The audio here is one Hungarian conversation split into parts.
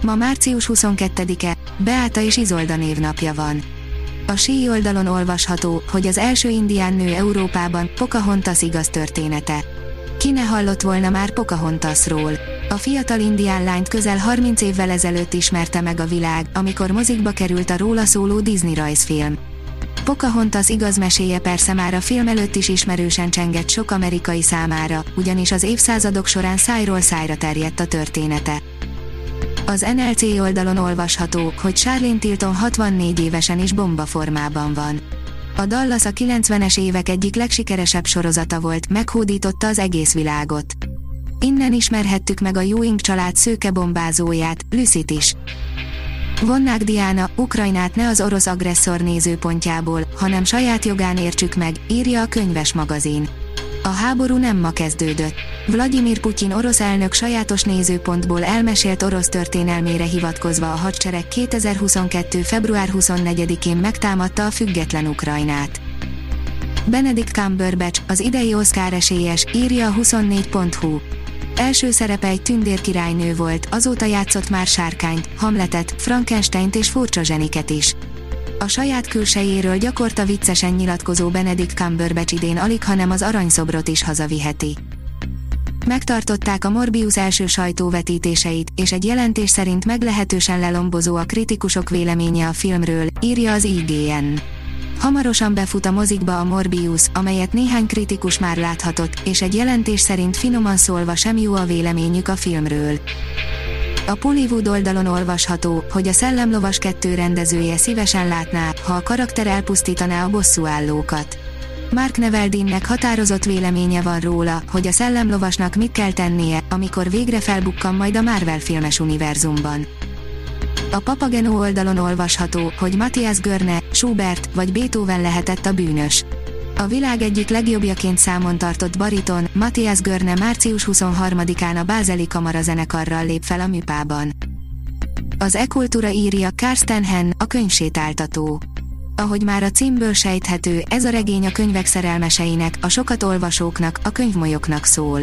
Ma március 22-e, Beáta és Izolda névnapja van. A sí oldalon olvasható, hogy az első indián nő Európában, Pocahontas igaz története. Ki ne hallott volna már Pocahontasról? A fiatal indián lányt közel 30 évvel ezelőtt ismerte meg a világ, amikor mozikba került a róla szóló Disney rajzfilm. Pocahontas igaz meséje persze már a film előtt is ismerősen csengett sok amerikai számára, ugyanis az évszázadok során szájról szájra terjedt a története. Az NLC oldalon olvasható, hogy Charlene Tilton 64 évesen is bombaformában van. A Dallas a 90-es évek egyik legsikeresebb sorozata volt, meghódította az egész világot. Innen ismerhettük meg a Ewing család szőke bombázóját, Lucyt is. Vonnák Diana, Ukrajnát ne az orosz agresszor nézőpontjából, hanem saját jogán értsük meg, írja a könyves magazin. A háború nem ma kezdődött. Vladimir Putyin orosz elnök sajátos nézőpontból elmesélt orosz történelmére hivatkozva a hadsereg 2022. február 24-én megtámadta a független Ukrajnát. Benedict Cumberbatch, az idei Oscar esélyes, írja a 24.hu. Első szerepe egy tündérkirálynő volt, azóta játszott már sárkányt, Hamletet, Frankensteint és furcsa zseniket is. A saját külsejéről gyakorta viccesen nyilatkozó Benedict Cumberbatch idén alig, hanem az aranyszobrot is hazaviheti. Megtartották a Morbius első sajtóvetítéseit, és egy jelentés szerint meglehetősen lelombozó a kritikusok véleménye a filmről, írja az IGN. Hamarosan befut a mozikba a Morbius, amelyet néhány kritikus már láthatott, és egy jelentés szerint finoman szólva sem jó a véleményük a filmről. A Pollywood oldalon olvasható, hogy a Szellemlovas 2 rendezője szívesen látná, ha a karakter elpusztítaná a bosszúállókat. Mark Neveldinnek határozott véleménye van róla, hogy a szellemlovasnak mit kell tennie, amikor végre felbukkan majd a Marvel filmes univerzumban. A Papageno oldalon olvasható, hogy Matthias Görne, Schubert vagy Beethoven lehetett a bűnös. A világ egyik legjobbjaként számon tartott bariton, Matthias Görne március 23-án a Bázeli Kamara zenekarral lép fel a műpában. Az e-kultúra írja Karsten Henn, a könyvsétáltató. Ahogy már a címből sejthető, ez a regény a könyvek szerelmeseinek, a sokat olvasóknak, a könyvmolyoknak szól.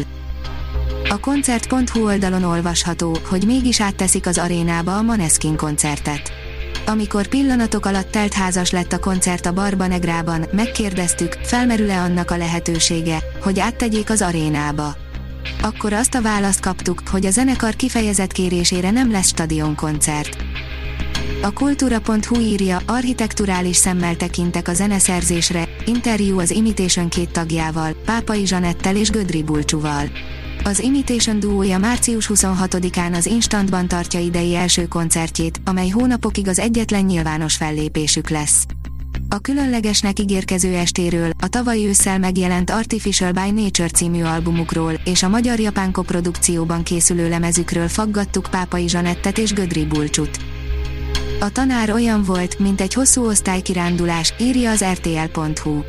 A koncert.hu oldalon olvasható, hogy mégis átteszik az arénába a Maneskin koncertet. Amikor pillanatok alatt telt házas lett a koncert a Barba Negrában, megkérdeztük, felmerül-e annak a lehetősége, hogy áttegyék az arénába. Akkor azt a választ kaptuk, hogy a zenekar kifejezett kérésére nem lesz stadionkoncert. A kultúra.hu írja, architekturális szemmel tekintek a zeneszerzésre, interjú az Imitation két tagjával, Pápai Zsanettel és Gödri Bulcsúval. Az Imitation duója március 26-án az Instantban tartja idei első koncertjét, amely hónapokig az egyetlen nyilvános fellépésük lesz. A különlegesnek ígérkező estéről, a tavaly ősszel megjelent Artificial by Nature című albumukról és a magyar-japán koprodukcióban készülő lemezükről faggattuk Pápai Zsanettet és Gödri Bulcsut. A tanár olyan volt, mint egy hosszú osztálykirándulás, írja az rtl.hu.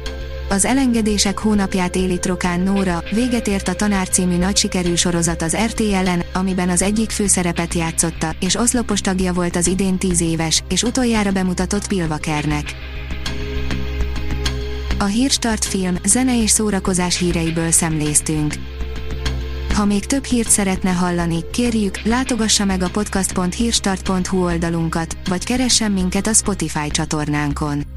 Az elengedések hónapját éli Trokán Nóra, véget ért a Tanár című nagy sikerű sorozat az RTL-en, amiben az egyik főszerepet játszotta, és oszlopos tagja volt az idén 10 éves, és utoljára bemutatott Pilvakernek. A Hírstart film, zene és szórakozás híreiből szemléztünk. Ha még több hírt szeretne hallani, kérjük, látogassa meg a podcast.hírstart.hu oldalunkat, vagy keressen minket a Spotify csatornánkon